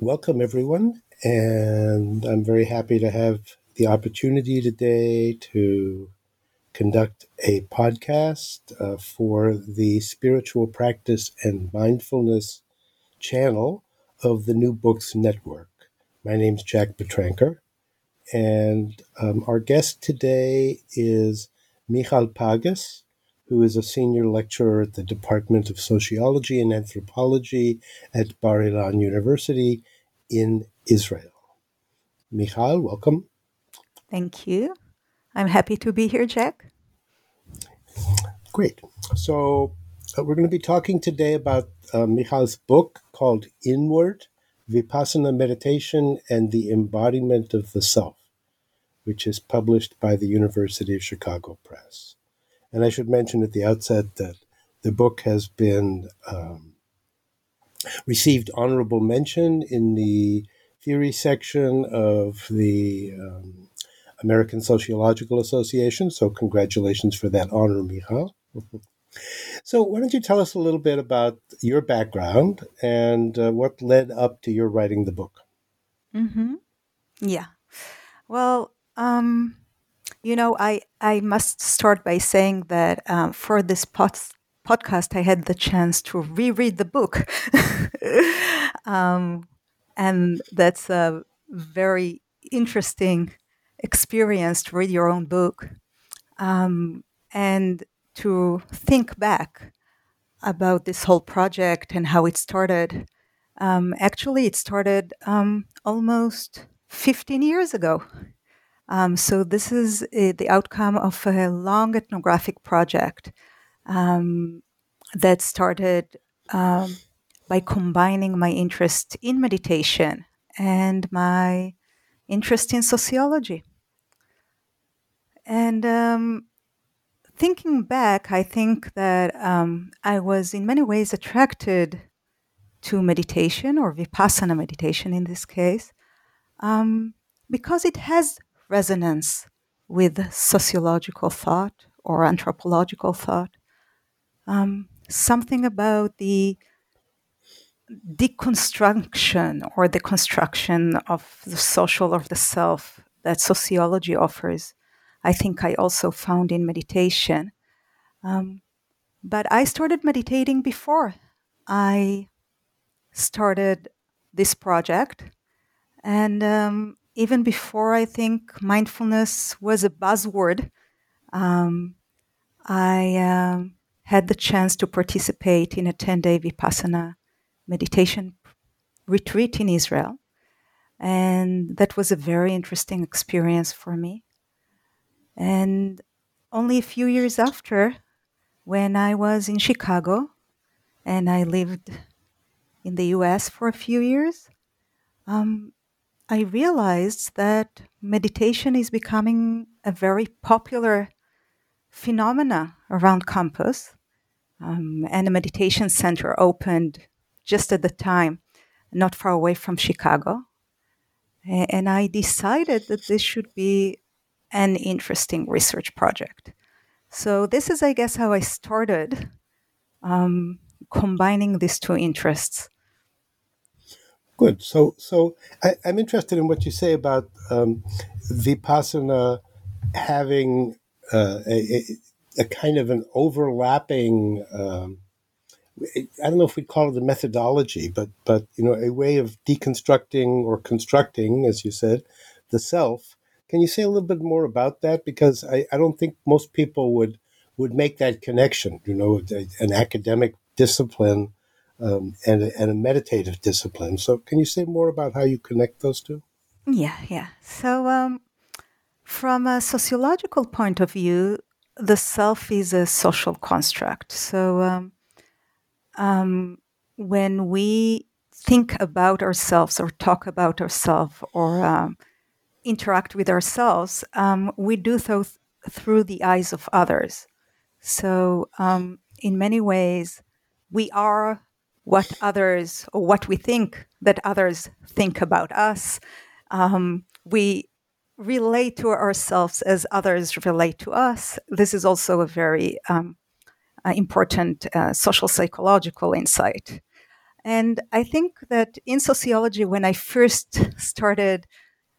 Welcome, everyone. And I'm very happy to have the opportunity today to conduct a podcast uh, for the Spiritual Practice and Mindfulness channel of the New Books Network. My name's Jack Petranker, and um, our guest today is Michal Pagis, who is a senior lecturer at the Department of Sociology and Anthropology at Bar Ilan University in Israel. Michal, welcome. Thank you. I'm happy to be here, Jack. Great. So, uh, we're going to be talking today about uh, Michal's book called Inward Vipassana Meditation and the Embodiment of the Self, which is published by the University of Chicago Press. And I should mention at the outset that the book has been um, received honorable mention in the theory section of the um, American Sociological Association. So, congratulations for that honor, Michal. so, why don't you tell us a little bit about your background and uh, what led up to your writing the book? Mm-hmm. Yeah. Well, um, you know, I, I must start by saying that um, for this pod- podcast, I had the chance to reread the book. um, and that's a very interesting experience to read your own book um, and to think back about this whole project and how it started. Um, actually, it started um, almost 15 years ago. Um, so this is uh, the outcome of a long ethnographic project um, that started um, by combining my interest in meditation and my interest in sociology. And um, thinking back, I think that um, I was in many ways attracted to meditation or vipassana meditation in this case um, because it has resonance with sociological thought or anthropological thought. Um, something about the deconstruction or the construction of the social of the self that sociology offers, I think I also found in meditation. Um, but I started meditating before I started this project. And um, even before I think mindfulness was a buzzword, um, I um, had the chance to participate in a 10 day Vipassana meditation retreat in Israel. And that was a very interesting experience for me. And only a few years after, when I was in Chicago and I lived in the US for a few years, um, I realized that meditation is becoming a very popular phenomena around campus. Um, and a meditation center opened just at the time, not far away from Chicago. And I decided that this should be an interesting research project. So, this is, I guess, how I started um, combining these two interests. Good. So, so I, am interested in what you say about um, vipassana having uh, a, a, kind of an overlapping. Um, I don't know if we'd call it a methodology, but but you know, a way of deconstructing or constructing, as you said, the self. Can you say a little bit more about that? Because I, I don't think most people would would make that connection. You know, an academic discipline um, and, a, and a meditative discipline. So, can you say more about how you connect those two? Yeah, yeah. So, um, from a sociological point of view, the self is a social construct. So, um, um, when we think about ourselves or talk about ourselves or um, interact with ourselves, um, we do so th- through the eyes of others. So, in many ways, we are what others or what we think that others think about us. Um, we relate to ourselves as others relate to us. This is also a very um, uh, important uh, social psychological insight. And I think that in sociology, when I first started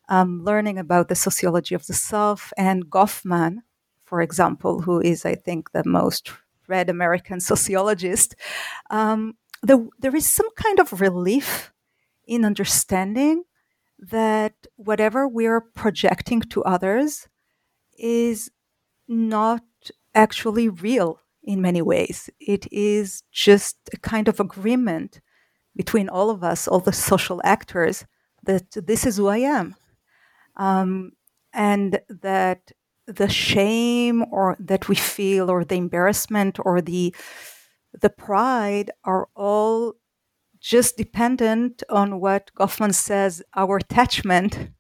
um, learning about the sociology of the self, and Goffman, for example, who is, I think, the most read American sociologist, um, the, there is some kind of relief in understanding that whatever we're projecting to others is not actually real in many ways. It is just a kind of agreement between all of us, all the social actors, that this is who I am. Um, and that the shame or that we feel or the embarrassment or the the pride are all just dependent on what Goffman says our attachment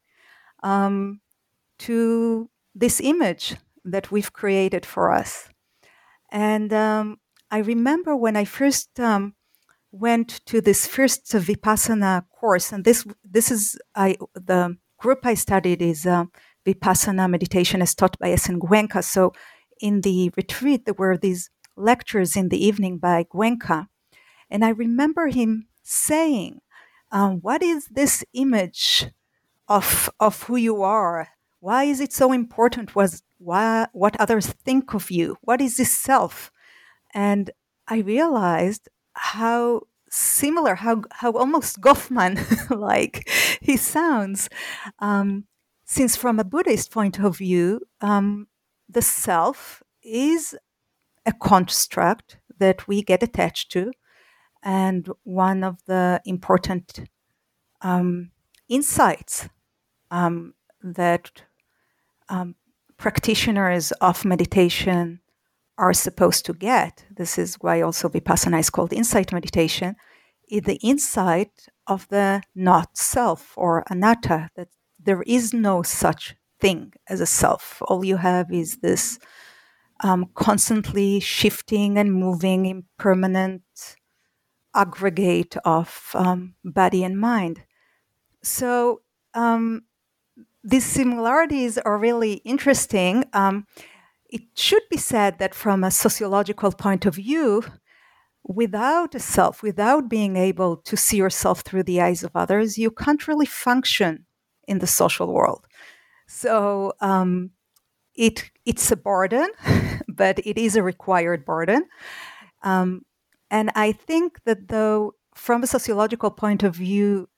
um, to this image that we've created for us. And um, I remember when I first um, went to this first Vipassana course, and this this is I the group I studied is uh, Vipassana meditation as taught by S.N. Goenka. So in the retreat, there were these lectures in the evening by Goenka, and I remember him saying, um, "What is this image of of who you are? Why is it so important? Was why, what others think of you? What is this self?" And I realized how similar, how how almost Goffman like he sounds. Um, since from a Buddhist point of view, um, the self is a construct that we get attached to, and one of the important um, insights um, that um, practitioners of meditation are supposed to get, this is why also Vipassana is called insight meditation, is the insight of the not self or anatta, that there is no such thing as a self. All you have is this um, constantly shifting and moving impermanent aggregate of um, body and mind. So um, these similarities are really interesting. Um, it should be said that from a sociological point of view, without a self, without being able to see yourself through the eyes of others, you can't really function in the social world. So um, it it's a burden, but it is a required burden. Um, and I think that though, from a sociological point of view,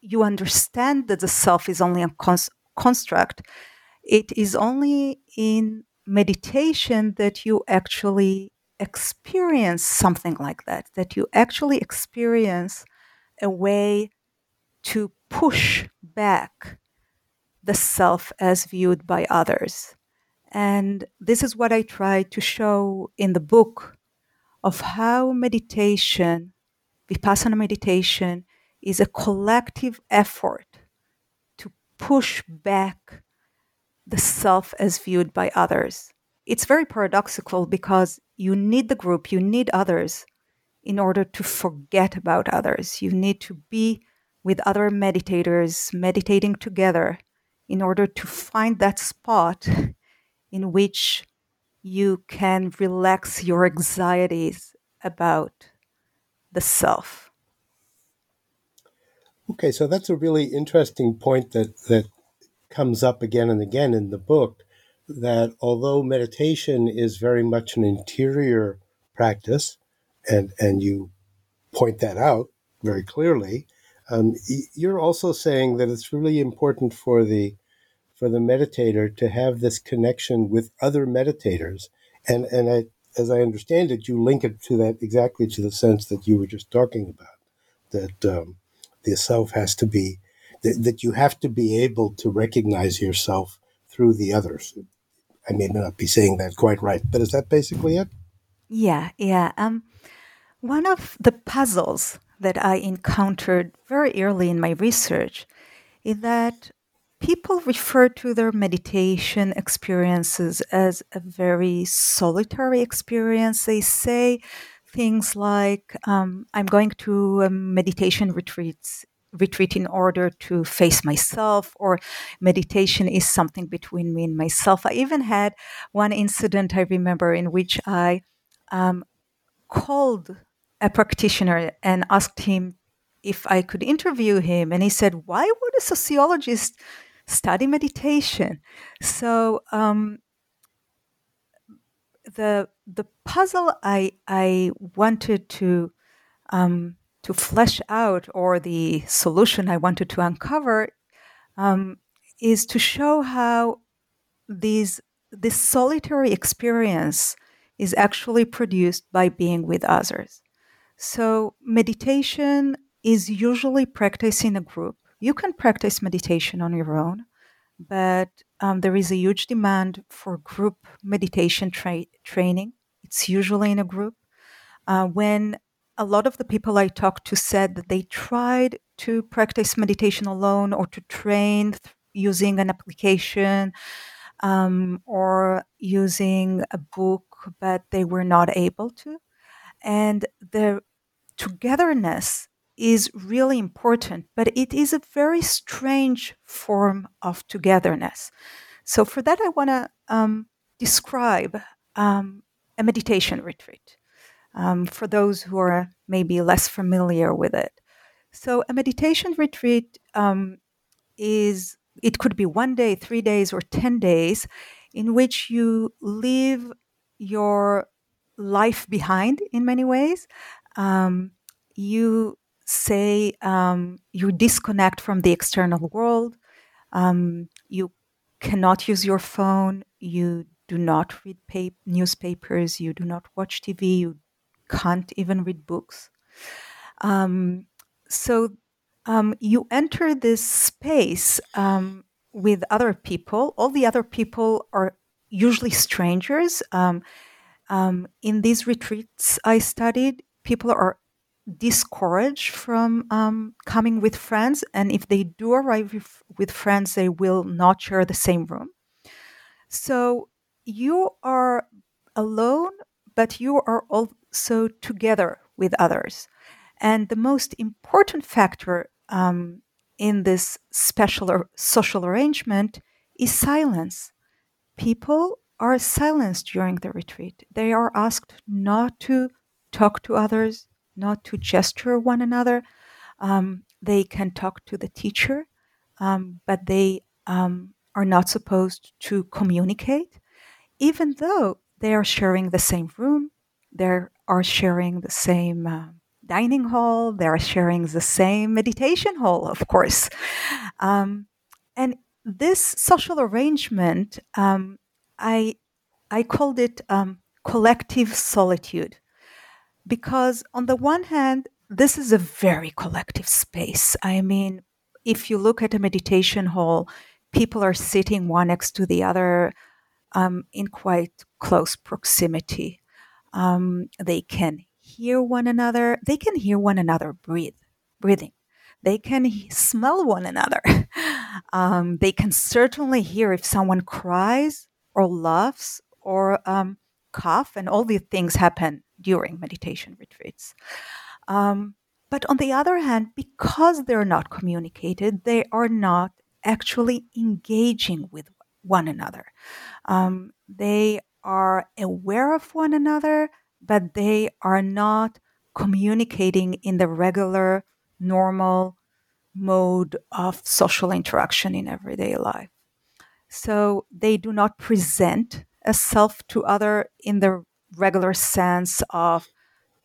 you understand that the self is only a cons- construct. It is only in meditation that you actually experience something like that, that you actually experience a way to push back the self as viewed by others. And this is what I try to show in the book of how meditation, Vipassana meditation, is a collective effort to push back the self as viewed by others. It's very paradoxical because you need the group, you need others in order to forget about others. You need to be with other meditators, meditating together, in order to find that spot in which you can relax your anxieties about the self. Okay, so that's a really interesting point that, that comes up again and again in the book that although meditation is very much an interior practice, and, and you point that out very clearly, um, you're also saying that it's really important for the for the meditator to have this connection with other meditators, and and I, as I understand it, you link it to that exactly to the sense that you were just talking about, that um, the self has to be that, that you have to be able to recognize yourself through the others. I may not be saying that quite right, but is that basically it? Yeah, yeah. Um, one of the puzzles that I encountered very early in my research is that people refer to their meditation experiences as a very solitary experience. They say things like, um, I'm going to a meditation retreats retreat in order to face myself or meditation is something between me and myself i even had one incident i remember in which i um, called a practitioner and asked him if I could interview him. And he said, Why would a sociologist study meditation? So um, the the puzzle I I wanted to um, to flesh out, or the solution I wanted to uncover, um, is to show how these this solitary experience is actually produced by being with others. So, meditation is usually practiced in a group. You can practice meditation on your own, but um, there is a huge demand for group meditation tra- training. It's usually in a group. Uh, when a lot of the people I talked to said that they tried to practice meditation alone or to train th- using an application um, or using a book, but they were not able to. And the togetherness is really important, but it is a very strange form of togetherness. So, for that, I want to um, describe um, a meditation retreat um, for those who are maybe less familiar with it. So, a meditation retreat um, is it could be one day, three days, or 10 days in which you leave your life behind in many ways. Um, you say um, you disconnect from the external world. Um, you cannot use your phone. You do not read pap- newspapers. You do not watch TV. You can't even read books. Um, so um, you enter this space um, with other people. All the other people are usually strangers. Um, in these retreats I studied, people are discouraged from um, coming with friends, and if they do arrive with, friends, they will not share the same room. So you are alone, but you are also together with others. And the most important factor um, in this special or social arrangement is silence. People are silenced during the retreat. They are asked not to talk to others, not to gesture one another. Um, they can talk to the teacher, um, but they um, are not supposed to communicate, even though they are sharing the same room, they are sharing the same uh, dining hall, they are sharing the same meditation hall, of course. Um, and this social arrangement, um, I, I called it um, collective solitude because on the one hand, this is a very collective space. I mean, if you look at a meditation hall, people are sitting one next to the other um, in quite close proximity. Um, they can hear one another. They can hear one another breathe, breathing. They can smell one another. um, they can certainly hear if someone cries or laughs or um, cough, and all these things happen during meditation retreats. Um, but on the other hand, because they're not communicated, they are not actually engaging with one another. Um, they are aware of one another, but they are not communicating in the regular, normal mode of social interaction in everyday life. So they do not present a self to other in the regular sense of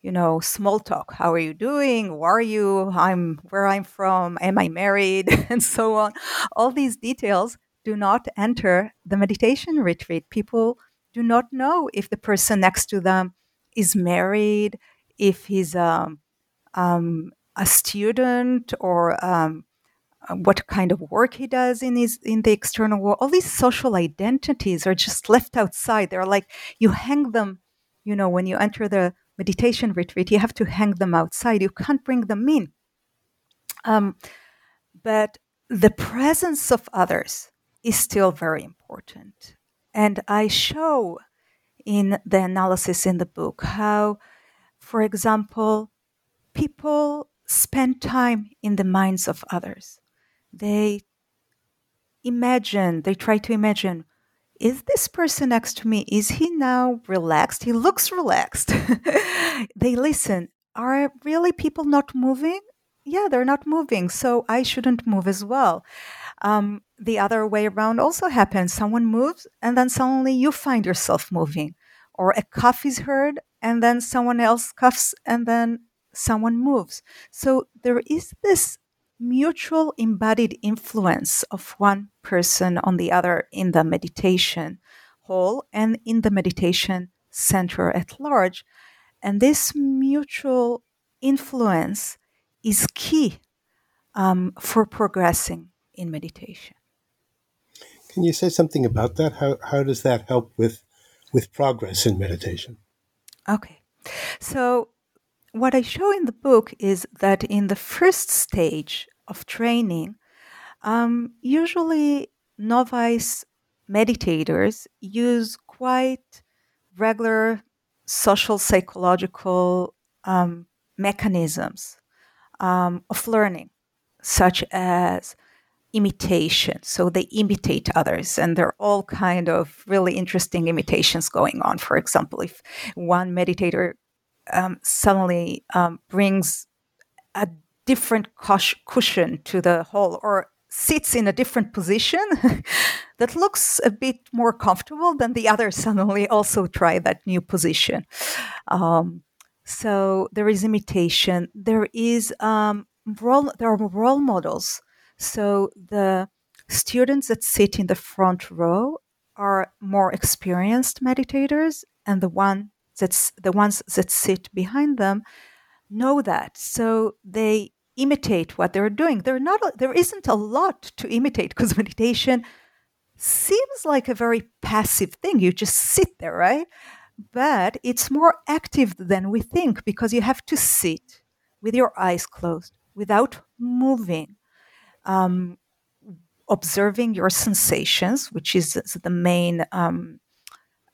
you know small talk. How are you doing? Who are you? I'm where i'm from? Am i married? And so on. All these details do not enter the meditation retreat. People do not know if the person next to them is married if he's um, um, a student or um, uh, what kind of work he does in his in the external world. All these social identities are just left outside. They're like you hang them you know when you enter the meditation retreat, you have to hang them outside. You can't bring them in. Um, but the presence of others is still very important. And I show in the analysis in the book how, for example, people spend time in the minds of others. They imagine, they try to imagine is this person next to me? Is he now relaxed? He looks relaxed. They listen. Are really people not moving? Yeah they're not moving so i shouldn't move as well. Um, the other way around also happens. Someone moves and then suddenly you find yourself moving. Or a cough is heard and then someone else coughs and then someone moves. So there is this mutual embodied influence of one person on the other in the meditation hall and in the meditation center at large. And this mutual influence is key um, for progressing in meditation. Can you say something about that? How, how does that help with, with progress in meditation? Okay. So, what I show in the book is that in the first stage of training, um, usually novice meditators use quite regular social psychological um, mechanisms um, of learning, such as imitation. So they imitate others, and there are all kind of really interesting imitations going on. For example, if one meditator um, suddenly um, brings a different cushion to the hole or sits in a different position that looks a bit more comfortable than the other suddenly also try that new position. Um, so there is imitation. There is um, role there are role models. So the students that sit in the front row are more experienced meditators and the one that's the ones that sit behind them know that. So they imitate what they're doing. There not a, there isn't a lot to imitate because meditation seems like a very passive thing. You just sit there right? But it's more active than we think because you have to sit with your eyes closed without moving um, observing your sensations which is the main um,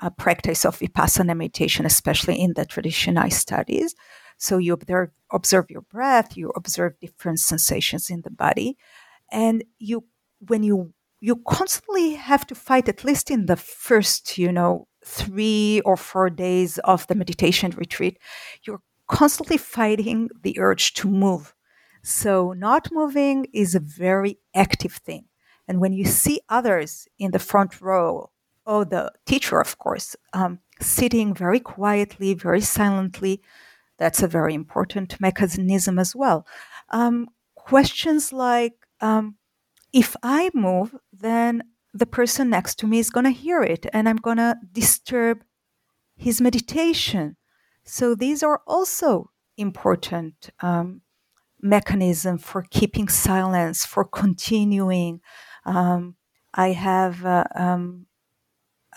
uh, practice of vipassana meditation especially in the tradition i studies so you observe, observe your breath, you observe different sensations in the body, and you when you you constantly have to fight at least in the first you know three or four days of the meditation retreat you're constantly fighting the urge to move. So not moving is a very active thing. And when you see others in the front row oh the teacher of course um, sitting very quietly very silently that's a very important mechanism as well. Um, questions like um, if I move, then the person next to me is going to hear it and I'm going to disturb his meditation. So these are also important um, mechanism for keeping silence, for continuing. Um, I have uh, um,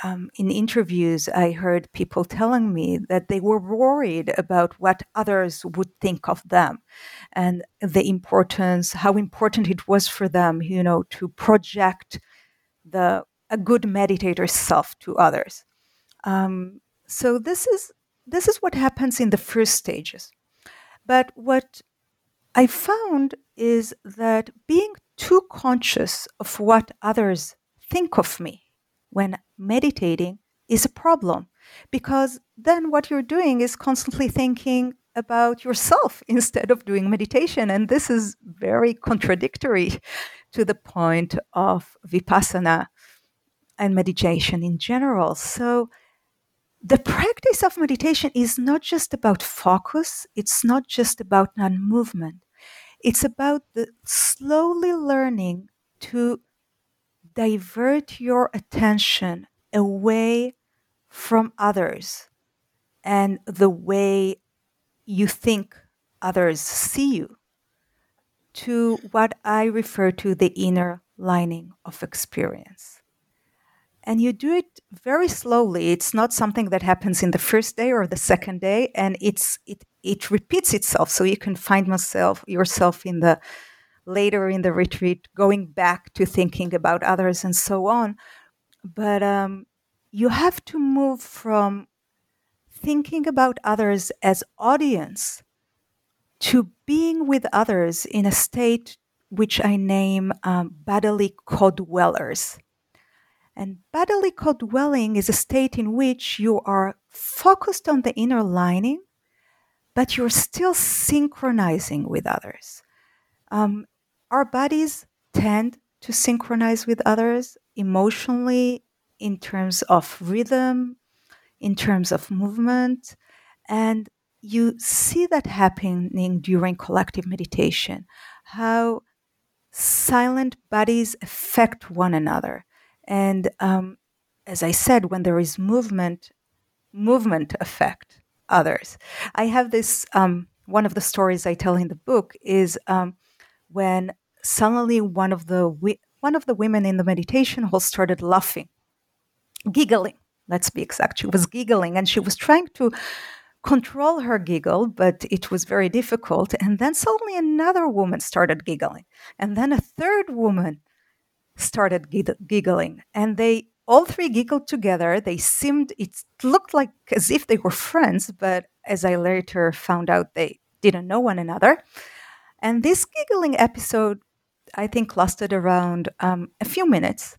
um, in interviews, I heard people telling me that they were worried about what others would think of them and the importance, how important it was for them, you know, to project the a good meditator self to others. Um, so this is this is what happens in the first stages. But what I found is that being too conscious of what others think of me when meditating is a problem because then what you're doing is constantly thinking about yourself instead of doing meditation. And this is very contradictory to the point of vipassana and meditation in general. So, the practice of meditation is not just about focus, it's not just about non movement. It's about the slowly learning to divert your attention away from others and the way you think others see you to what I refer to the inner lining of experience. and you do it very slowly it's not something that happens in the first day or the second day and it's it it repeats itself so you can find myself yourself in the later in the retreat going back to thinking about others and so on but um, you have to move from thinking about others as audience to being with others in a state which I name um, bodily co-dwellers. And bodily co-dwelling is a state in which you are focused on the inner lining, but you're still synchronizing with others. Um, our bodies tend to synchronize with others emotionally in terms of rhythm, in terms of movement, and you see that happening during collective meditation, how silent bodies affect one another. And um, as I said, when there is movement, movement affect others. I have this, um, one of the stories I tell in the book is um, when suddenly one of the one of the women in the meditation hall started laughing, giggling. Let's be exact. She was giggling and she was trying to control her giggle, but it was very difficult. And then suddenly another woman started giggling. And then a third woman started giggling. And they all three giggled together. They seemed, it looked like as if they were friends, but as I later found out, they didn't know one another. And this giggling episode, I think, lasted around um, a few minutes.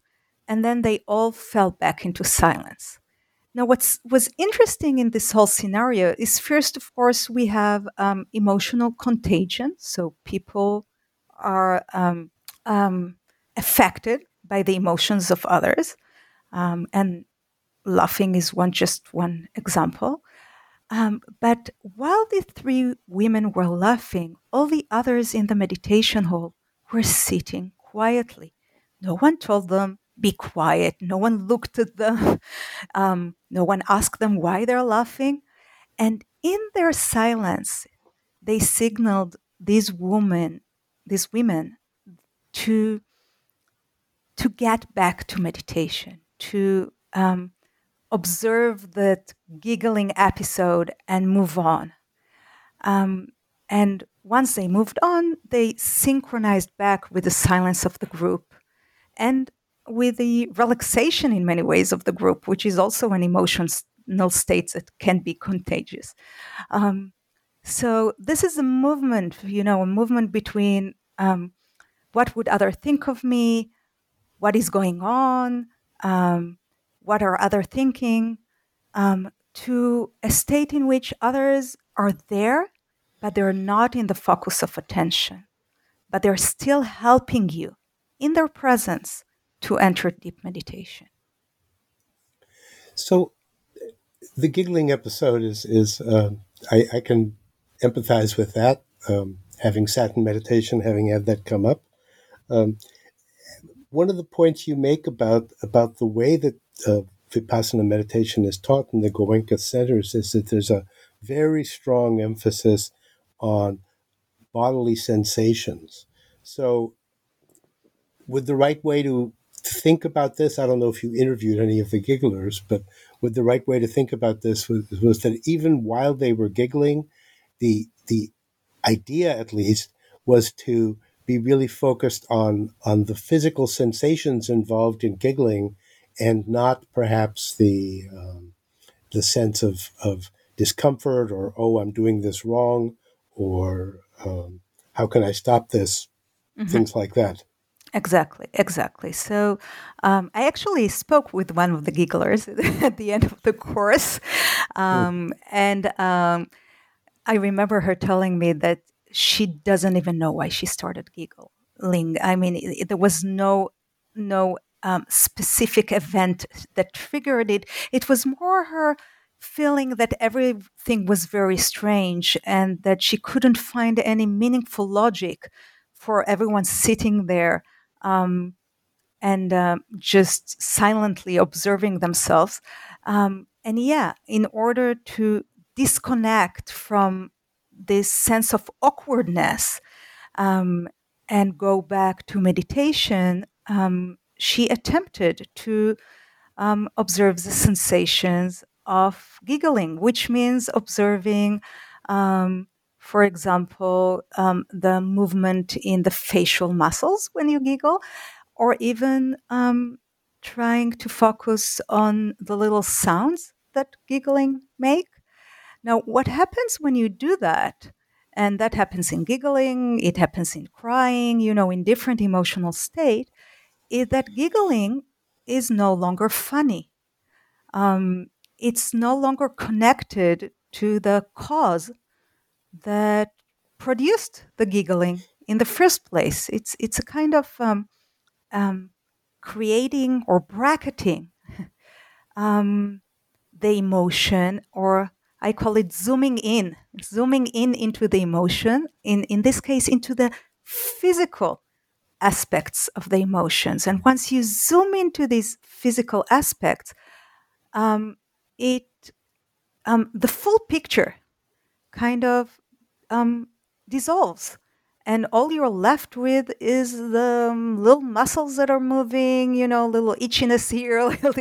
And then they all fell back into silence. Now, what's was interesting in this whole scenario is first, of course, we have um, emotional contagion. So people are um, um, affected by the emotions of others, um, and laughing is one just one example. Um, but while the three women were laughing, all the others in the meditation hall were sitting quietly. No one told them be quiet. No one looked at them. Um, no one asked them why they're laughing. And in their silence, they signaled these women, these women, to to get back to meditation, to um, observe that giggling episode and move on. Um, and once they moved on, they synchronized back with the silence of the group and with the relaxation in many ways of the group, which is also an emotional state that can be contagious. Um, so this is a movement, you know, a movement between um, what would other think of me, what is going on, um, what are other thinking, um, to a state in which others are there, but they're not in the focus of attention, but they're still helping you in their presence to enter deep meditation. So, the giggling episode is is uh, I, I, can empathize with that. Um, having sat in meditation, having had that come up, um, one of the points you make about about the way that uh, vipassana meditation is taught in the Goenka centers is that there's a very strong emphasis on bodily sensations. So, would the right way to think about this, I don't know if you interviewed any of the gigglers, but would the right way to think about this was, was that even while they were giggling, the the idea at least was to be really focused on on the physical sensations involved in giggling and not perhaps the um, the sense of of discomfort or oh I'm doing this wrong or um, how can I stop this mm-hmm. things like that. Exactly, exactly. So um, I actually spoke with one of the gigglers at the end of the course. Um, and um, I remember her telling me that she doesn't even know why she started giggling. I mean, it, there was no no um, specific event that triggered it. It was more her feeling that everything was very strange and that she couldn't find any meaningful logic for everyone sitting there um, and uh, just silently observing themselves. Um, and yeah, in order to disconnect from this sense of awkwardness um, and go back to meditation, um, she attempted to um, observes the sensations of giggling, which means observing, um, for example, um, the movement in the facial muscles when you giggle, or even um, trying to focus on the little sounds that giggling make. Now, what happens when you do that? And that happens in giggling, it happens in crying, you know, in different emotional state, is that giggling is no longer funny. Um, it's no longer connected to the cause that produced the giggling in the first place. It's it's a kind of um, um, creating or bracketing um, the emotion, or I call it zooming in, zooming in into the emotion. In in this case, into the physical aspects of the emotions. And once you zoom into these physical aspects, um, it um, the full picture kind of um, dissolves. And all you're left with is the um, little muscles that are moving you know little itchiness here little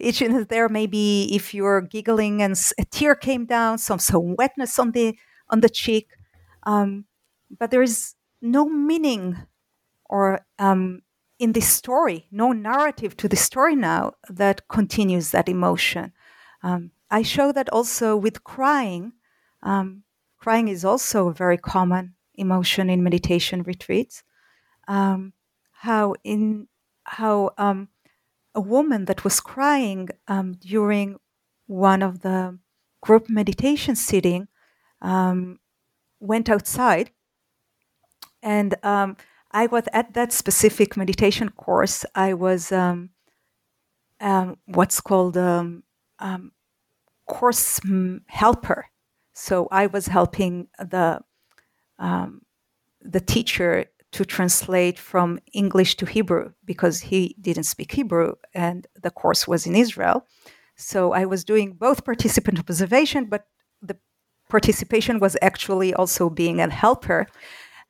itchiness there. Maybe if you're giggling and a tear came down some some wetness on the on the cheek. Um, but there is no meaning or um, in this story no narrative to the story now that continues that emotion um, I show that also with crying. Um, crying is also a very common emotion in meditation retreats. Um, how in how um, a woman that was crying um, during one of the group meditation sitting um, went outside, and I was at that specific meditation course. I was what's called um, course helper. So I was helping the um, the teacher to translate from English to Hebrew because he didn't speak Hebrew and the course was in Israel. So I was doing both participant observation, but the participation was actually also being a helper.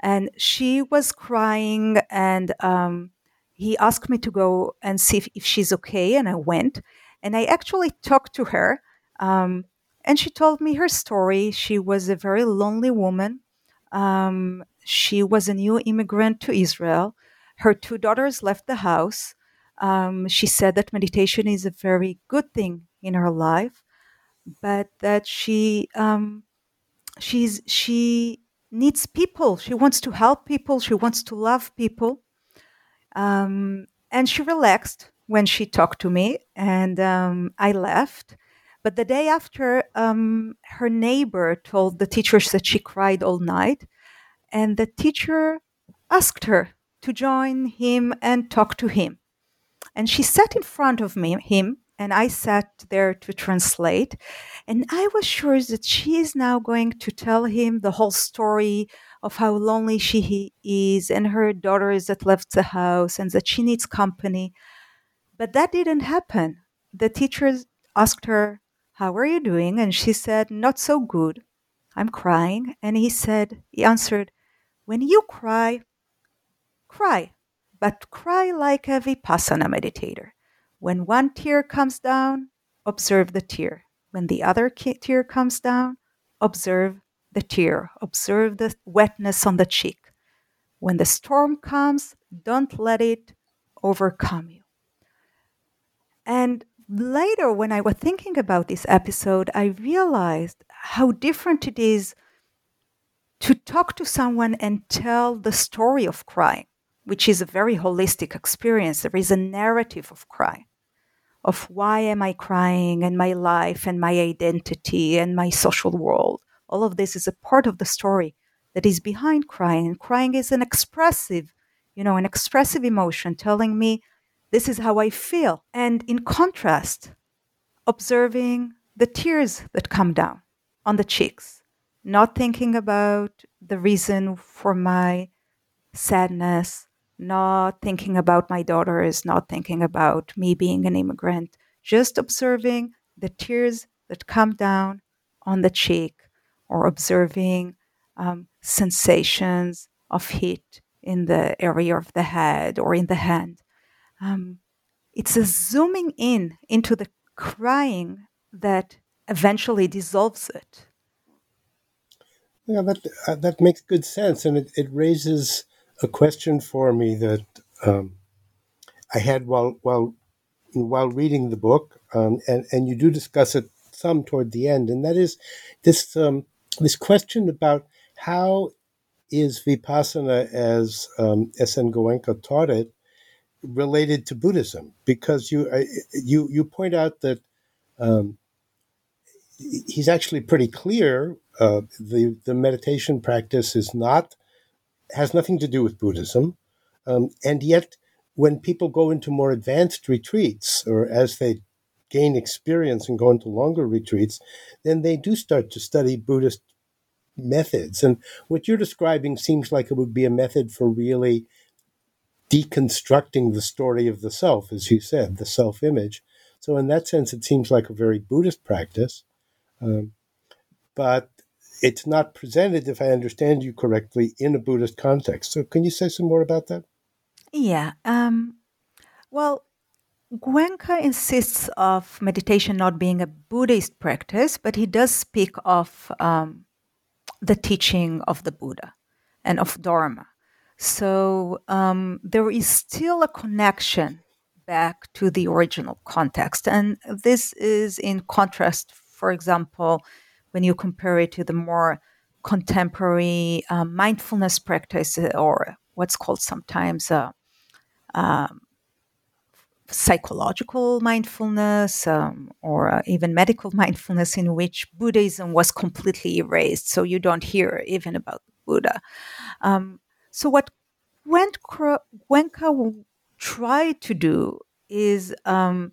And she was crying, and um, he asked me to go and see if, if she's okay. And I went, and I actually talked to her um, and she told me her story. She was a very lonely woman. Um, she was a new immigrant to Israel. Her two daughters left the house. Um, she said that meditation is a very good thing in her life, but that she um, she's she needs people. She wants to help people. She wants to love people. Um, and she relaxed when she talked to me, and um, I left. But the day after, um, her neighbor told the teachers that she cried all night, and the teacher asked her to join him and talk to him. And she sat in front of me, him, and I sat there to translate. And I was sure that she is now going to tell him the whole story of how lonely she is and her daughter is that left the house and that she needs company. But that didn't happen. The teachers asked her how are you doing? And she said, Not so good. I'm crying. And he said, He answered, When you cry, cry, but cry like a Vipassana meditator. When one tear comes down, observe the tear. When the other tear comes down, observe the tear. Observe the wetness on the cheek. When the storm comes, don't let it overcome you. And later, when I was thinking about this episode, I realized how different it is to talk to someone and tell the story of crying, which is a very holistic experience. There is a narrative of crying, of why am I crying and my life and my identity and my social world. All of this is a part of the story that is behind crying. And crying is an expressive, you know, an expressive emotion telling me this is how I feel. And in contrast, observing the tears that come down on the cheeks, not thinking about the reason for my sadness, not thinking about my daughters, not thinking about me being an immigrant, just observing the tears that come down on the cheek or observing um, sensations of heat in the area of the head or in the hand um, it's a zooming in into the crying that eventually dissolves it. Yeah, that uh, that makes good sense, and it, it raises a question for me that um, I had while while while reading the book, um, and and you do discuss it some toward the end, and that is this um, this question about how is vipassana as um, S.N. Goenka taught it related to Buddhism? Because you you you point out that um, he's actually pretty clear. Uh, the the meditation practice is not has nothing to do with Buddhism, um, and yet when people go into more advanced retreats or as they gain experience and go into longer retreats, then they do start to study Buddhist methods. And what you're describing seems like it would be a method for really deconstructing the story of the self, as you said, the self image. So, in that sense, it seems like a very Buddhist practice. Um, but it's not presented, if I understand you correctly, in a Buddhist context. So, can you say some more about that? Yeah. Um, well, Goenka insists of meditation not being a Buddhist practice, but he does speak of um, the teaching of the Buddha and of Dharma. So um, there is still a connection back to the original context. And this is in contrast, for example, when you compare it to the more contemporary uh, mindfulness practice or what's called sometimes uh, um, psychological mindfulness um, or uh, even medical mindfulness, in which Buddhism was completely erased. So you don't hear even about Buddha. Um, so, what Goenka tried to do is um,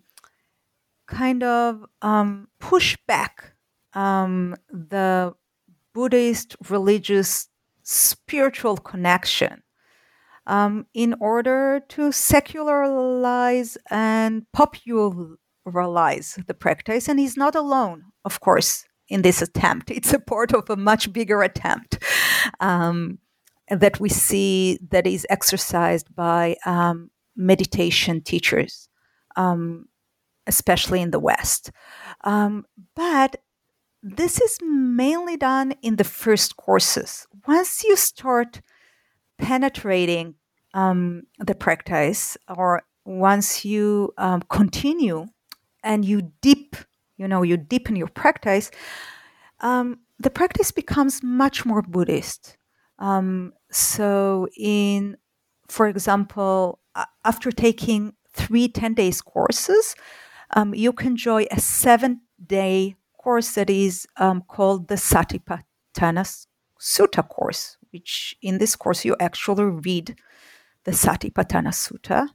kind of um, push back um, the Buddhist religious spiritual connection um, in order to secularize and popularize the practice. And he's not alone, of course, in this attempt. It's a part of a much bigger attempt um, that we see that is exercised by um, meditation teachers, um, especially in the West. Um, but this is mainly done in the first courses. Once you start penetrating um, the practice, or once you um, continue and you deep, you know, you deepen your practice, um, the practice becomes much more Buddhist. Um, so, in, for example, after taking three 10 days courses, um, you can join a seven day course that is um, called the Satipatthana Sutta course, which in this course you actually read the Satipatthana Sutta,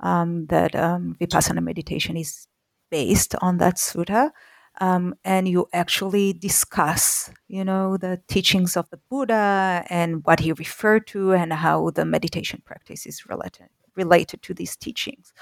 um, that um, Vipassana meditation is based on that sutta. Um, and you actually discuss, you know, the teachings of the Buddha and what he referred to and how the meditation practice is related related to these teachings.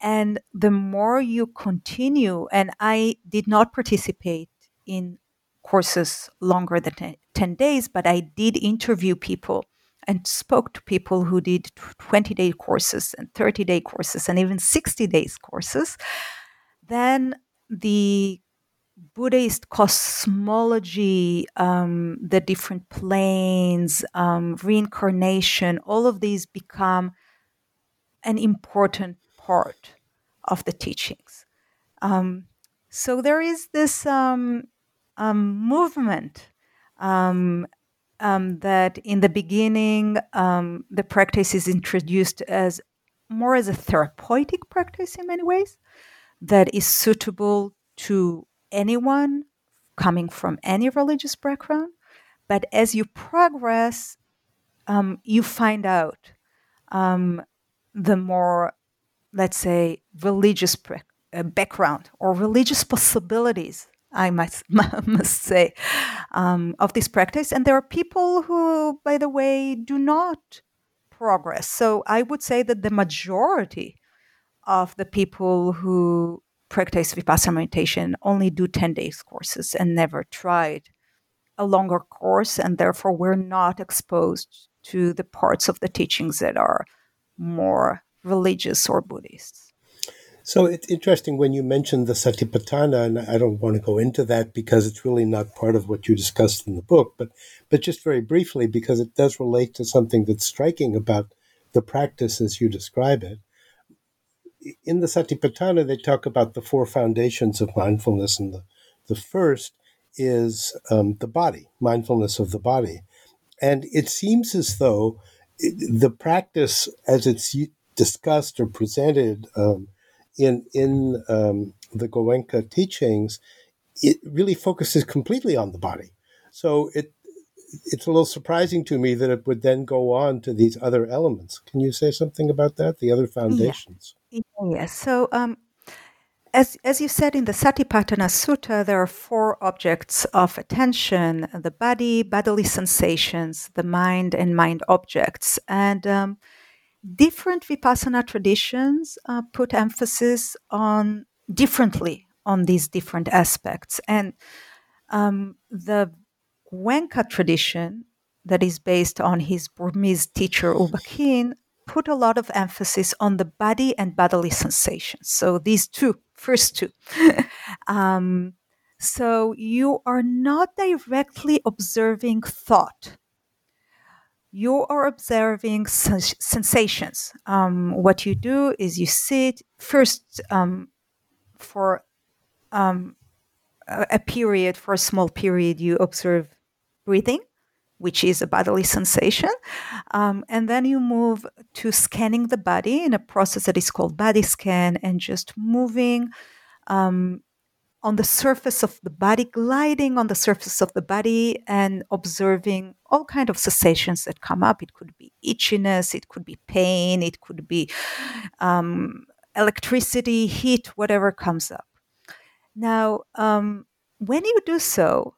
And the more you continue, and I did not participate in courses longer than 10 days, but I did interview people and spoke to people who did 20 day courses and 30 day courses and even 60 days courses, then the Buddhist cosmology, um, the different planes, um, reincarnation, all of these become an important part of the teachings. Um, so there is this um, um, movement um, that in the beginning the practice is introduced as more as a therapeutic practice in many ways that is suitable to anyone coming from any religious background. But as you progress, um, you find out um, the more, let's say, religious pre- uh, background or religious possibilities I must, must say, um, of this practice. And there are people who, by the way, do not progress. So I would say that the majority of the people who practice Vipassana meditation only do 10 days courses and never tried a longer course. And therefore, we're not exposed to the parts of the teachings that are more religious or Buddhist. So it's interesting when you mentioned the Satipatthana, and I don't want to go into that because it's really not part of what you discussed in the book, but but just very briefly because it does relate to something that's striking about the practice as you describe it. In the Satipatthana, they talk about the four foundations of mindfulness, and the, the first is um, the body, mindfulness of the body. And it seems as though the practice, as it's discussed or presented um, in in um, the Goenka teachings, it really focuses completely on the body. So it it's a little surprising to me that it would then go on to these other elements. Can you say something about that? The other foundations. Yes. So um, as, as you said in the Satipatthana Sutta, there are four objects of attention the body, bodily sensations, the mind, and mind objects. And um, different Vipassana traditions uh, put emphasis on differently on these different aspects. And um, the Goenka tradition, that is based on his Burmese teacher U Ba Khin, put a lot of emphasis on the body and bodily sensations. So these two first two. um, so you are not directly observing thought. You are observing sens- sensations. Um, what you do is you sit first um, for um, a, a period, for a small period, you observe breathing which is a bodily sensation. Um, and then you move to scanning the body in a process that is called body scan and just moving um, on the surface of the body, gliding on the surface of the body and observing all kind of sensations that come up. It could be itchiness, it could be pain, it could be um, electricity, heat, whatever comes up. Now, um, when you do so,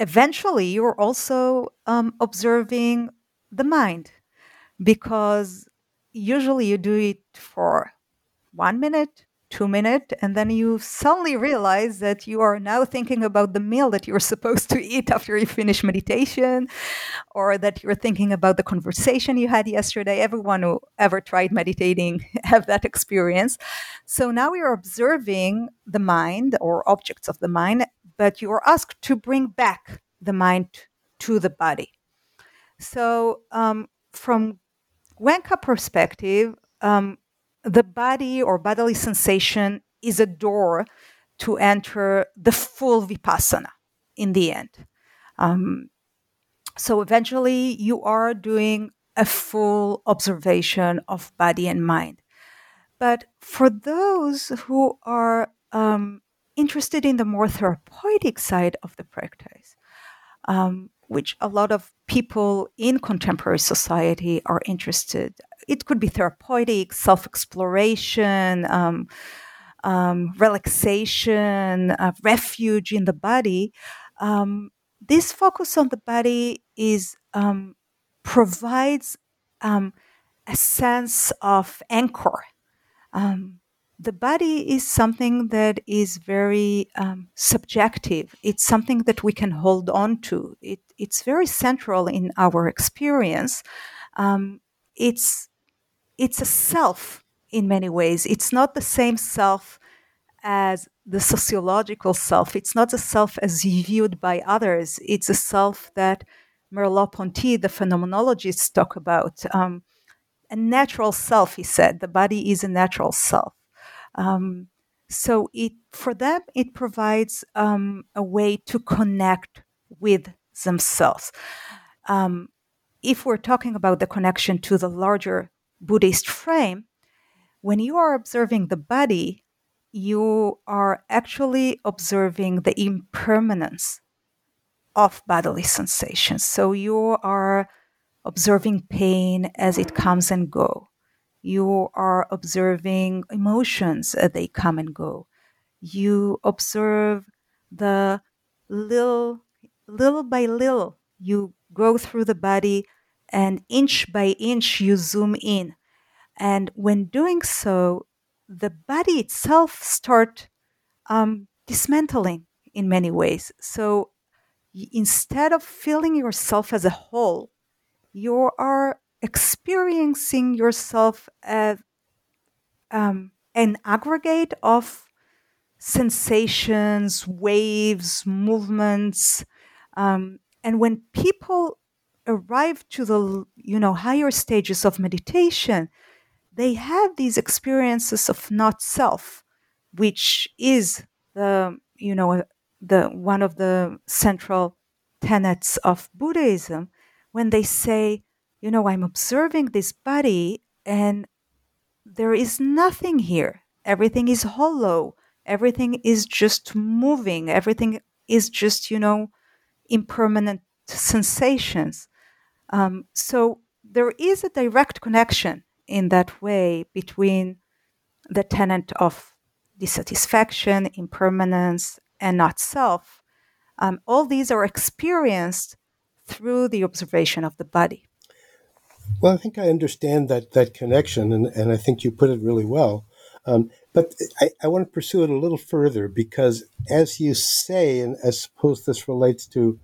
eventually you're also um, observing the mind because usually you do it for one minute two minutes and then you suddenly realize that you are now thinking about the meal that you're supposed to eat after you finish meditation or that you're thinking about the conversation you had yesterday. Everyone who ever tried meditating have that experience. So now you're observing the mind or objects of the mind but you are asked to bring back the mind to the body. So, um, from Goenka perspective, um, the body or bodily sensation is a door to enter the full vipassana in the end. Um, so eventually, you are doing a full observation of body and mind. But for those who are um, interested in the more therapeutic side of the practice, um, which a lot of people in contemporary society are interested. It could be therapeutic, self exploration, um, um, relaxation, uh, refuge in the body. Um, this focus on the body is um, provides um, a sense of anchor. Um, the body is something that is very um, subjective. It's something that we can hold on to. It, it's very central in our experience. Um, it's it's a self in many ways. It's not the same self as the sociological self. It's not a self as viewed by others. It's a self that Merleau-Ponty, the phenomenologists, talk about. Um, a natural self, he said. The body is a natural self. Um, so it for them it provides um, a way to connect with themselves. Um, if we're talking about the connection to the larger Buddhist frame, when you are observing the body, you are actually observing the impermanence of bodily sensations. So you are observing pain as it comes and go you are observing emotions as they come and go. You observe the little little by little you go through the body and inch by inch you zoom in. And when doing so the body itself start um, dismantling in many ways. So instead of feeling yourself as a whole you are experiencing yourself as um, an aggregate of sensations, waves, movements. Um, and when people arrive to the you know higher stages of meditation, they have these experiences of not self, which is the you know the one of the central tenets of Buddhism. When they say, you know, I'm observing this body and there is nothing here. Everything is hollow. Everything is just moving. Everything is just, you know, impermanent sensations. Um, so there is a direct connection in that way between the tenet of dissatisfaction, impermanence, and not self. Um, all these are experienced through the observation of the body. Well, I think I understand that that connection, and, and I think you put it really well. Um, but I, I want to pursue it a little further because, as you say, and I suppose this relates to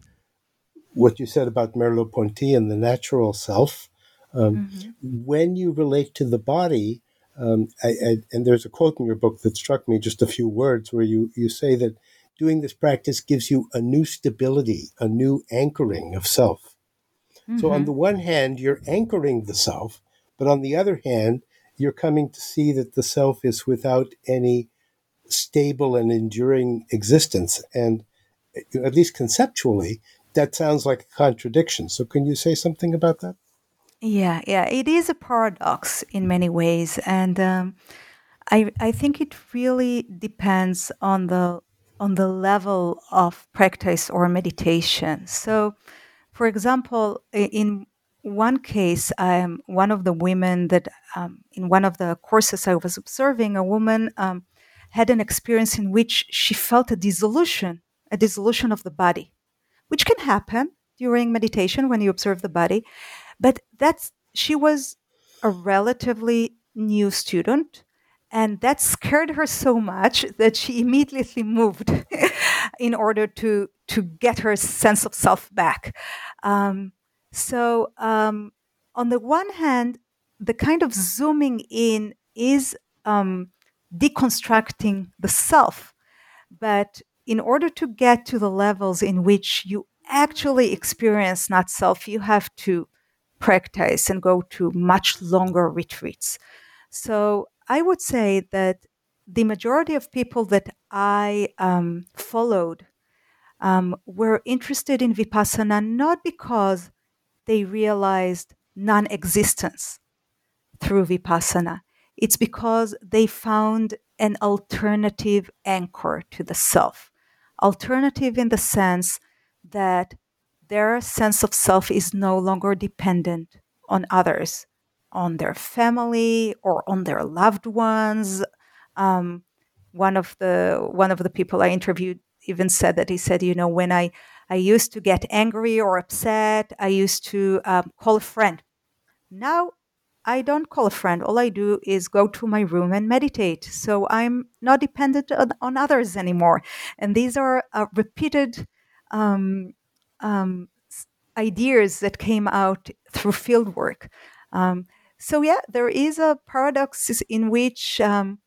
what you said about Merleau-Ponty and the natural self, um, mm-hmm. when you relate to the body, um, I, I, and there's a quote in your book that struck me, just a few words, where you, you say that doing this practice gives you a new stability, a new anchoring of self. Mm-hmm. So, on mm-hmm. the one hand, you're anchoring the self, but on the other hand, you're coming to see that the self is without any stable and enduring existence. And at least conceptually, that sounds like a contradiction. So, can you say something about that? Yeah, yeah, it is a paradox in many ways, and um, I I think it really depends on the on the level of practice or meditation. So, for example, in one case, um, one of the women that um, in one of the courses I was observing, a woman um, had an experience in which she felt a dissolution, a dissolution of the body, which can happen during meditation when you observe the body. But that's she was a relatively new student and that scared her so much that she immediately moved in order to to get her sense of self back. Um, so um, on the one hand the kind of zooming in is um, deconstructing the self. But in order to get to the levels in which you actually experience not self you have to practice and go to much longer retreats. So I would say that the majority of people that I um, followed um, were interested in Vipassana not because they realized non existence through Vipassana, it's because they found an alternative anchor to the self. Alternative in the sense that their sense of self is no longer dependent on others on their family or on their loved ones. Um, one of the one of the people I interviewed even said that he said, you know, when I I used to get angry or upset, I used to um, call a friend. Now I don't call a friend. All I do is go to my room and meditate. So I'm not dependent on, on others anymore. And these are uh, repeated um, um, ideas that came out through field work. Um, so, yeah, there is a paradox in which um,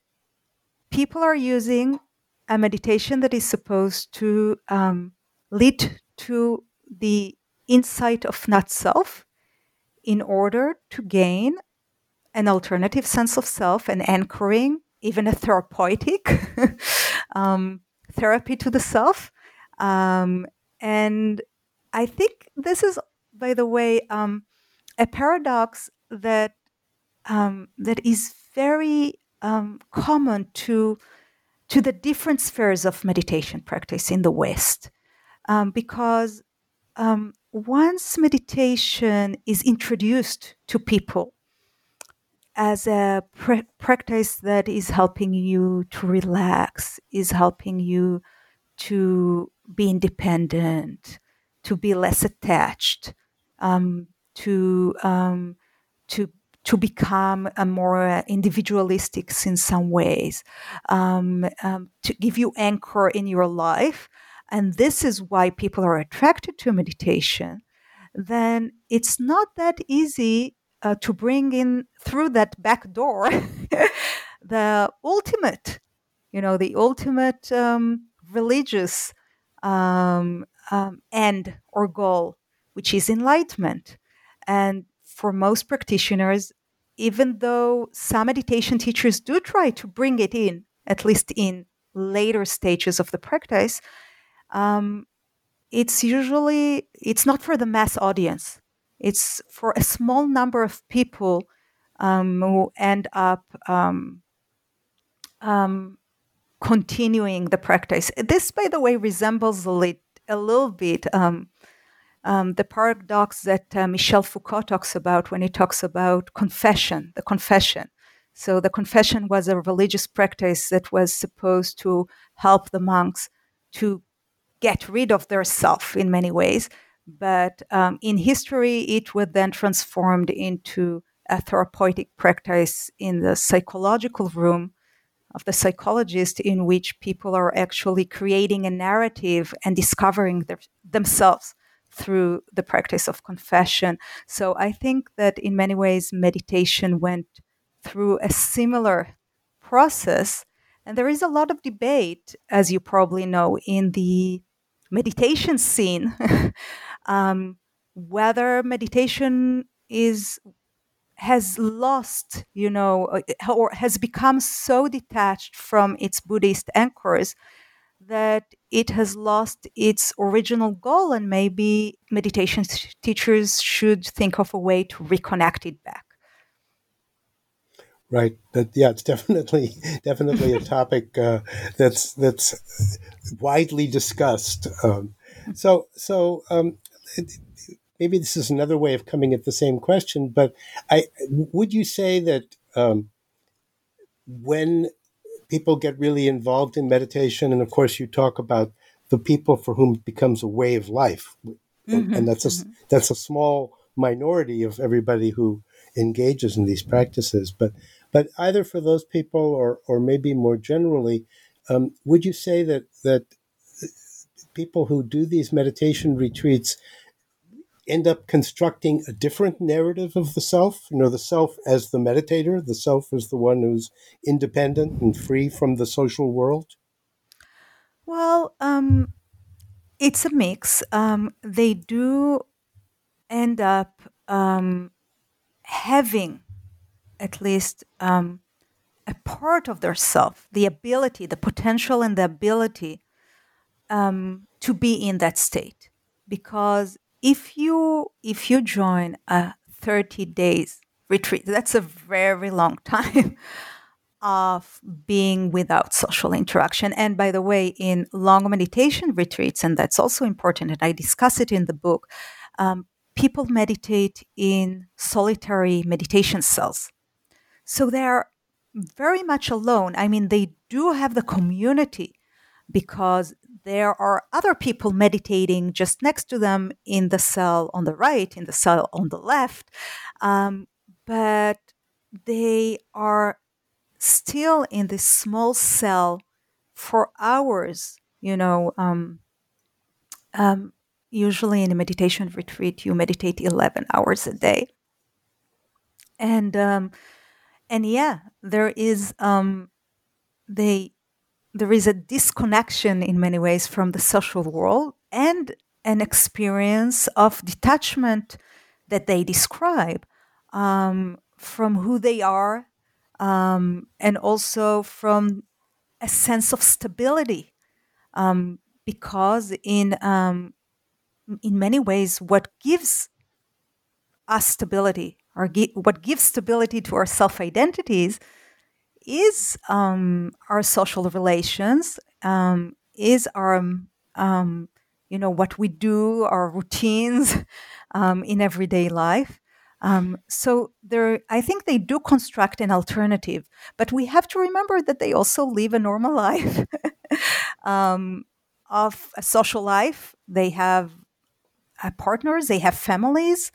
people are using a meditation that is supposed to um, lead to the insight of not self in order to gain an alternative sense of self and anchoring, even a therapeutic um, therapy to the self. Um, and I think this is, by the way, um, a paradox that um, that is very um, common to to the different spheres of meditation practice in the West, um, because um, once meditation is introduced to people as a pr- practice that is helping you to relax, is helping you to be independent, to be less attached, um, to um, to to become a more individualistic in some ways, um, um, to give you anchor in your life. And this is why people are attracted to meditation. Then it's not that easy uh, to bring in through that back door the ultimate, you know, the ultimate um, religious um, um, end or goal, which is enlightenment. And for most practitioners, even though some meditation teachers do try to bring it in, at least in later stages of the practice, um, it's usually it's not for the mass audience. It's for a small number of people um, who end up um, um continuing the practice. This, by the way, resembles a, a little bit um, um, the paradox that uh, Michel Foucault talks about when he talks about confession, the confession. So, the confession was a religious practice that was supposed to help the monks to get rid of their self in many ways. But um, in history, it was then transformed into a therapeutic practice in the psychological room of the psychologist, in which people are actually creating a narrative and discovering their, themselves through the practice of confession. So I think that in many ways, meditation went through a similar process. And there is a lot of debate, as you probably know, in the meditation scene, um, whether meditation is has lost, you know, or has become so detached from its Buddhist anchors that it has lost its original goal, and maybe meditation teachers should think of a way to reconnect it back. Right, but yeah, it's definitely definitely a topic uh, that's that's widely discussed. Um, so so um, maybe this is another way of coming at the same question, but I would you say that um, when people get really involved in meditation, and of course you talk about the people for whom it becomes a way of life, mm-hmm, and, that's a mm-hmm. that's a small minority of everybody who engages in these practices, but but either for those people or or maybe more generally, um, would you say that that people who do these meditation retreats end up constructing a different narrative of the self. You know, the self as the meditator, the self as the one who's independent and free from the social world? Well, um, it's a mix. Um, they do end up um, having at least um, a part of their self, the ability, the potential, and the ability um, to be in that state. Because if you if you join a 30 days retreat that's a very long time of being without social interaction. And by the way in long meditation retreats and that's also important and i discuss it in the book um, people meditate in solitary meditation cells. So they're very much alone. I mean they do have the community because there are other people meditating just next to them in the cell on the right, in the cell on the left, um, but they are still in this small cell for hours. You know, um, um, usually in a meditation retreat, you meditate 11 hours a day. And um, and yeah, there is um, they there is a disconnection in many ways from the social world and an experience of detachment that they describe um, from who they are um, and also from a sense of stability um, because in um, in many ways what gives us stability or gi- what gives stability to our self identities is um, our social relations, um, is our, um, you know, what we do, our routines um, in everyday life. Um, so there, I think they do construct an alternative, but we have to remember that they also live a normal life um, of a social life. They have uh, partners, they have families.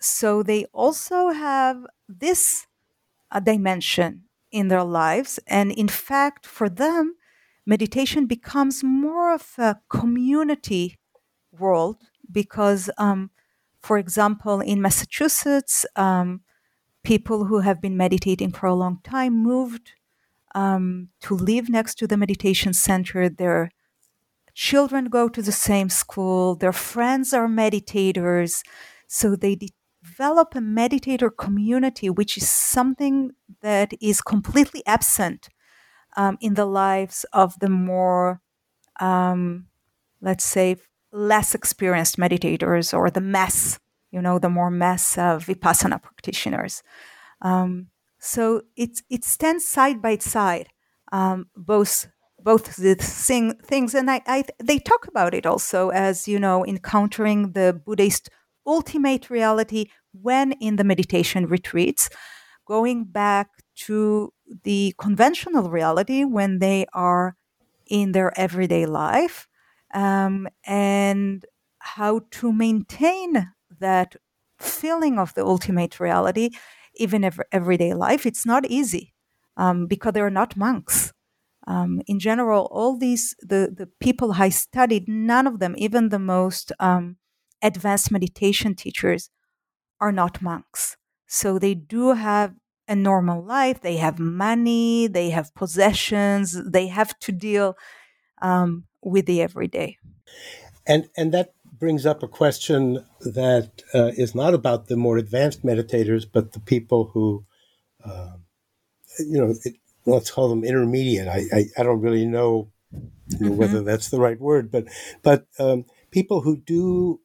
so they also have this a dimension in their lives. And in fact, for them, meditation becomes more of a community world because, um, for example, in Massachusetts, um, people who have been meditating for a long time moved um, to live next to the meditation center. Their children go to the same school, their friends are meditators. So they develop a meditator community, which is something that is completely absent um, in the lives of the more, um, let's say, less experienced meditators or the mass, you know, the more mass uh, vipassana practitioners. Um, so it it stands side by side, um, both both the thing, things, and I, I they talk about it also as you know encountering the Buddhist ultimate reality when in the meditation retreats, going back to the conventional reality when they are in their everyday life, um, and how to maintain that feeling of the ultimate reality even in everyday life. It's not easy um, because they're not monks. Um, in general, all these the the people I studied, none of them, even the most um, advanced meditation teachers, are not monks. So they do have a normal life. They have money. They have possessions. They have to deal um, with the everyday. And and that brings up a question that uh, is not about the more advanced meditators, but the people who, uh, you know, it, let's call them intermediate. I, I, I don't really know, you know mm-hmm. whether that's the right word, but but um, people who do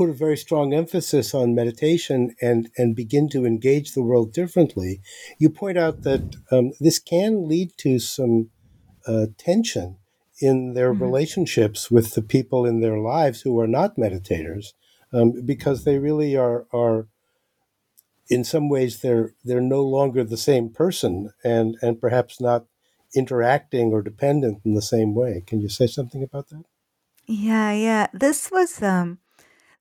put a very strong emphasis on meditation and and begin to engage the world differently. You point out that um, this can lead to some uh, tension in their mm-hmm. relationships with the people in their lives who are not meditators, um, because they really are are in some ways they're they're no longer the same person and and perhaps not interacting or dependent in the same way. Can you say something about that? Yeah, yeah. This was um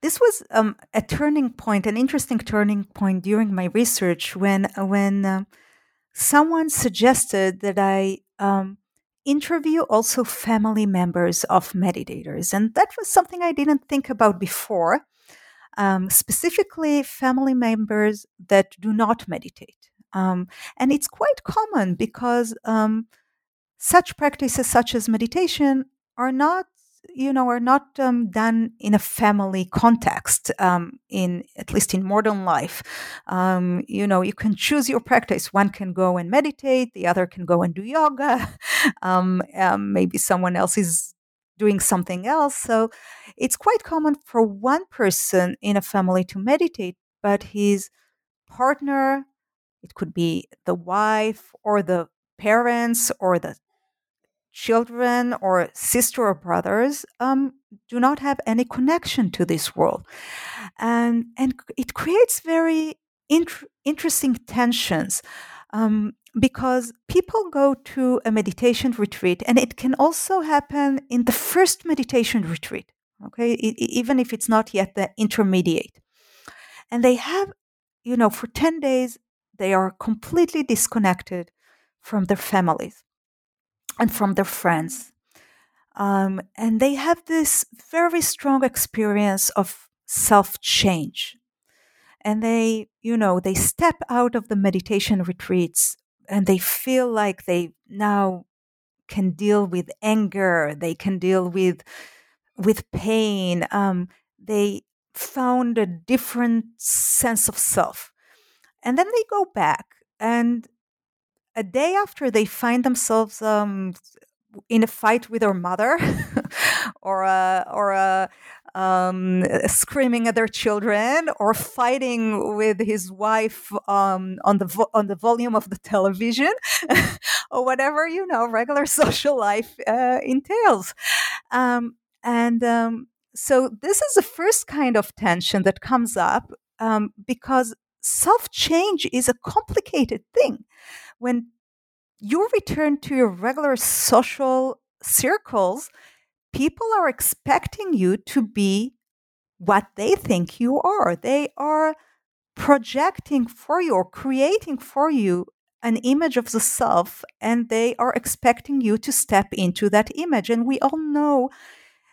this was um, a turning point, an interesting turning point during my research when when uh, someone suggested that I um, interview also family members of meditators. And that was something I didn't think about before, um, specifically family members that do not meditate. Um, and it's quite common because um, such practices, such as meditation, are not you know are not um, done in a family context um, in at least in modern life. Um, you know you can choose your practice. One can go and meditate the other can go and do yoga. Um, um, maybe someone else is doing something else. So it's quite common for one person in a family to meditate but his partner it could be the wife or the parents or the children or sister or brothers um, do not have any connection to this world. And and it creates very int- interesting tensions um, because people go to a meditation retreat and it can also happen in the first meditation retreat okay? It, even if it's not yet the intermediate. And they have you know for 10 days they are completely disconnected from their families and from their friends. Um, and they have this very strong experience of self change. And they, you know, they step out of the meditation retreats and they feel like they now can deal with anger, they can deal with with pain. Um, they found a different sense of self. And then they go back and a day after they find themselves um, in a fight with their mother or or um, screaming at their children or fighting with his wife um, on the vo- on the volume of the television or whatever you know regular social life uh, entails. Um, and um, so this is the first kind of tension that comes up um, because self change is a complicated thing when you return to your regular social circles, people are expecting you to be what they think you are. They are projecting for you or creating for you an image of the self, and they are expecting you to step into that image. And we all know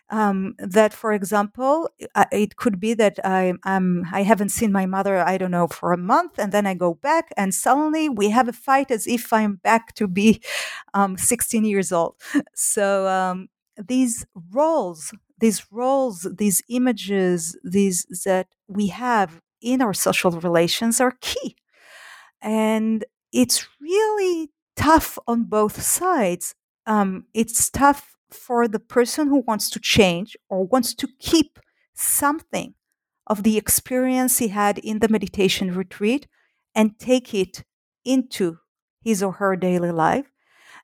Um, that, for example, it could be that I, I'm, I haven't seen my mother, I don't know, for a month, and then I go back, and suddenly we have a fight as if I'm back to be um, 16 years old. So um, these roles, these roles, these images, these that we have in our social relations are key. And it's really tough on both sides. Um, it's tough for the person who wants to change or wants to keep something of the experience he had in the meditation retreat and take it into his or her daily life.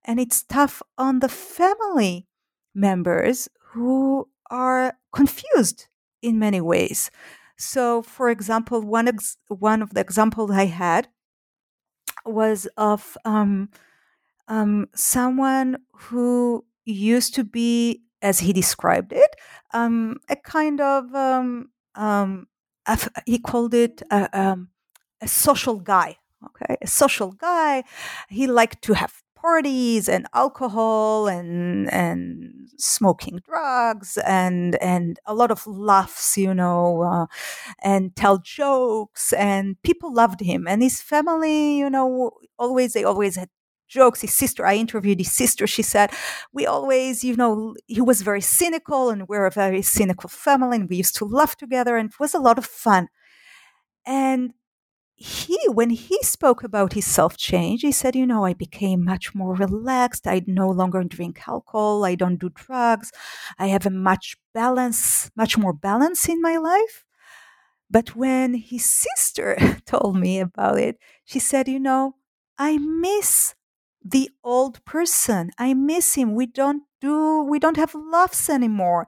And it's tough on the family members who are confused in many ways. So, for example, one ex- one of the examples I had was of um, um, someone who used to be, as he described it, um, a kind of um, um, he called it a, um, a social guy. Okay, a social guy. He liked to have parties and alcohol and and smoking drugs and and a lot of laughs you know uh, and tell jokes and people loved him and his family you know always they always had jokes his sister i interviewed his sister she said we always you know he was very cynical and we're a very cynical family and we used to laugh together and it was a lot of fun. And he when he spoke about his self change he said you know i became much more relaxed. I no longer drink alcohol. I don't do drugs. I have a much balance much more balance in my life. But when his sister told me about it she said you know i miss the old person. I miss him. We don't do we don't have laughs anymore.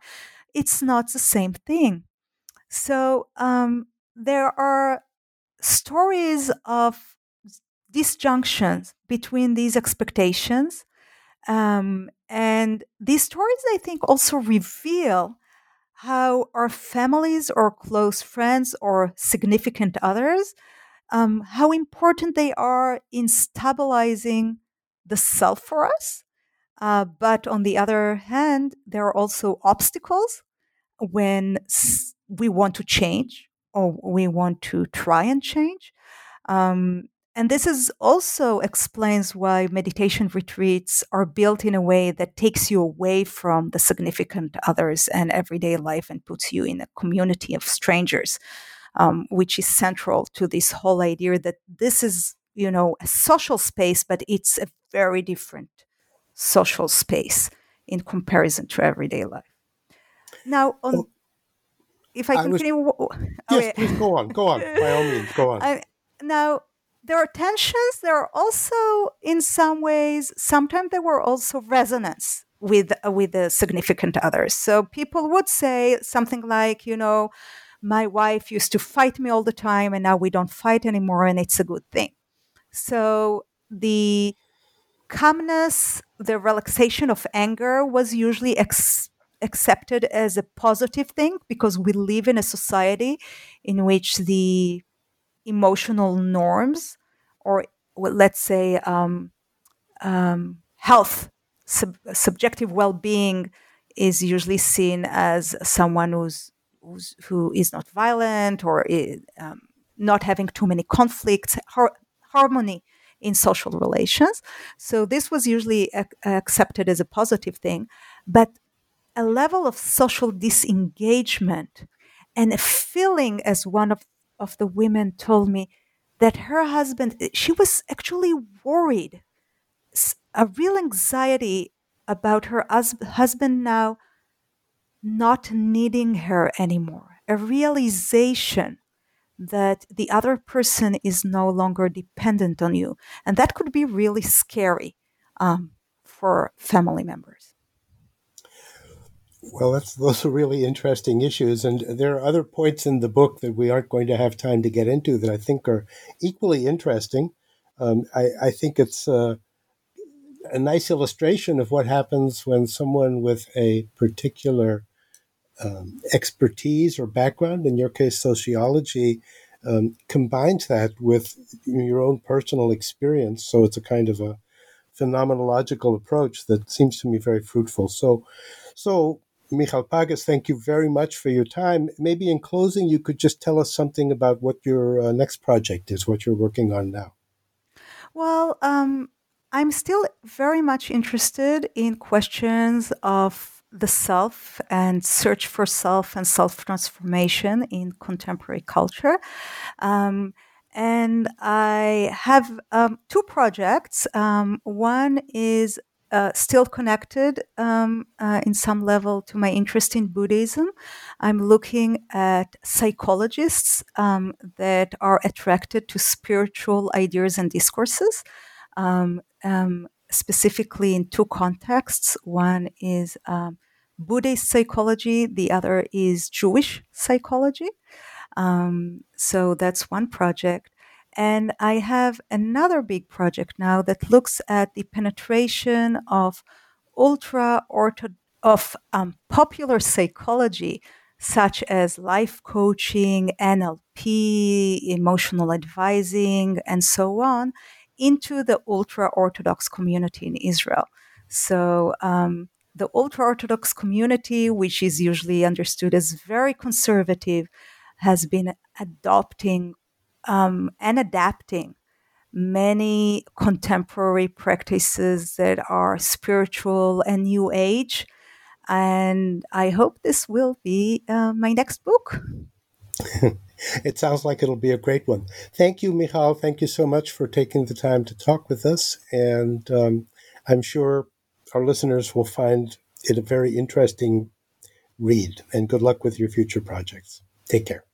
It's not the same thing. So um, there are stories of disjunctions between these expectations. Um, and these stories, I think, also reveal how our families or close friends or significant others, um, how important they are in stabilizing the self for us. Uh, but on the other hand, there are also obstacles when we want to change or we want to try and change. Um, and this is also explains why meditation retreats are built in a way that takes you away from the significant others and everyday life and puts you in a community of strangers, um, which is central to this whole idea that this is, you know, a social space, but it's a very different social space in comparison to everyday life. Now, on well, if I, I continue, was, oh, yes, please go on, go on. By all means, go on. I, now, there are tensions. There are also, in some ways, sometimes there were also resonance with with the significant others. So people would say something like, you know, my wife used to fight me all the time, and now we don't fight anymore, and it's a good thing. So the calmness, the relaxation of anger was usually ex- accepted as a positive thing because we live in a society in which the emotional norms or let's say um, um, health sub- subjective well-being is usually seen as someone who's, who's who is not violent or is, um, not having too many conflicts harmony in social relations. So this was usually ac- accepted as a positive thing but a level of social disengagement and a feeling, as one of, of the women told me, that her husband, eh, she was actually worried, a real anxiety about her husband now not needing her anymore, a realization that the other person is no longer dependent on you. And that could be really scary um, for family members. Well, that's those are really interesting issues, and there are other points in the book that we aren't going to have time to get into that I think are equally interesting. Um, I, I, think it's uh, a nice illustration of what happens when someone with a particular um, expertise or background, in your case, sociology, um, combines that with your own personal experience. So it's a kind of a phenomenological approach that seems to me very fruitful. So, so Michal Pagis, thank you very much for your time. Maybe in closing, you could just tell us something about what your uh, next project is, what you're working on now. Well, um, I'm still very much interested in questions of the self and search for self and self transformation in contemporary culture. Um, and I have um, two projects. Um, one is uh, still connected um, uh, in some level to my interest in Buddhism. I'm looking at psychologists um, that are attracted to spiritual ideas and discourses, um, um specifically in two contexts. One is um, Buddhist psychology, the other is Jewish psychology. Um, so that's one project. And I have another big project now that looks at the penetration of ultra orthodox of um, popular psychology, such as life coaching, NLP, emotional advising, and so on, into the ultra orthodox community in Israel. So, um, the ultra orthodox community, which is usually understood as very conservative, has been adopting um, and adapting many contemporary practices that are spiritual and new age. And I hope this will be uh, my next book. it sounds like it'll be a great one. Thank you, Michal. Thank you so much for taking the time to talk with us. And um, I'm sure our listeners will find it a very interesting read. And good luck with your future projects. Take care.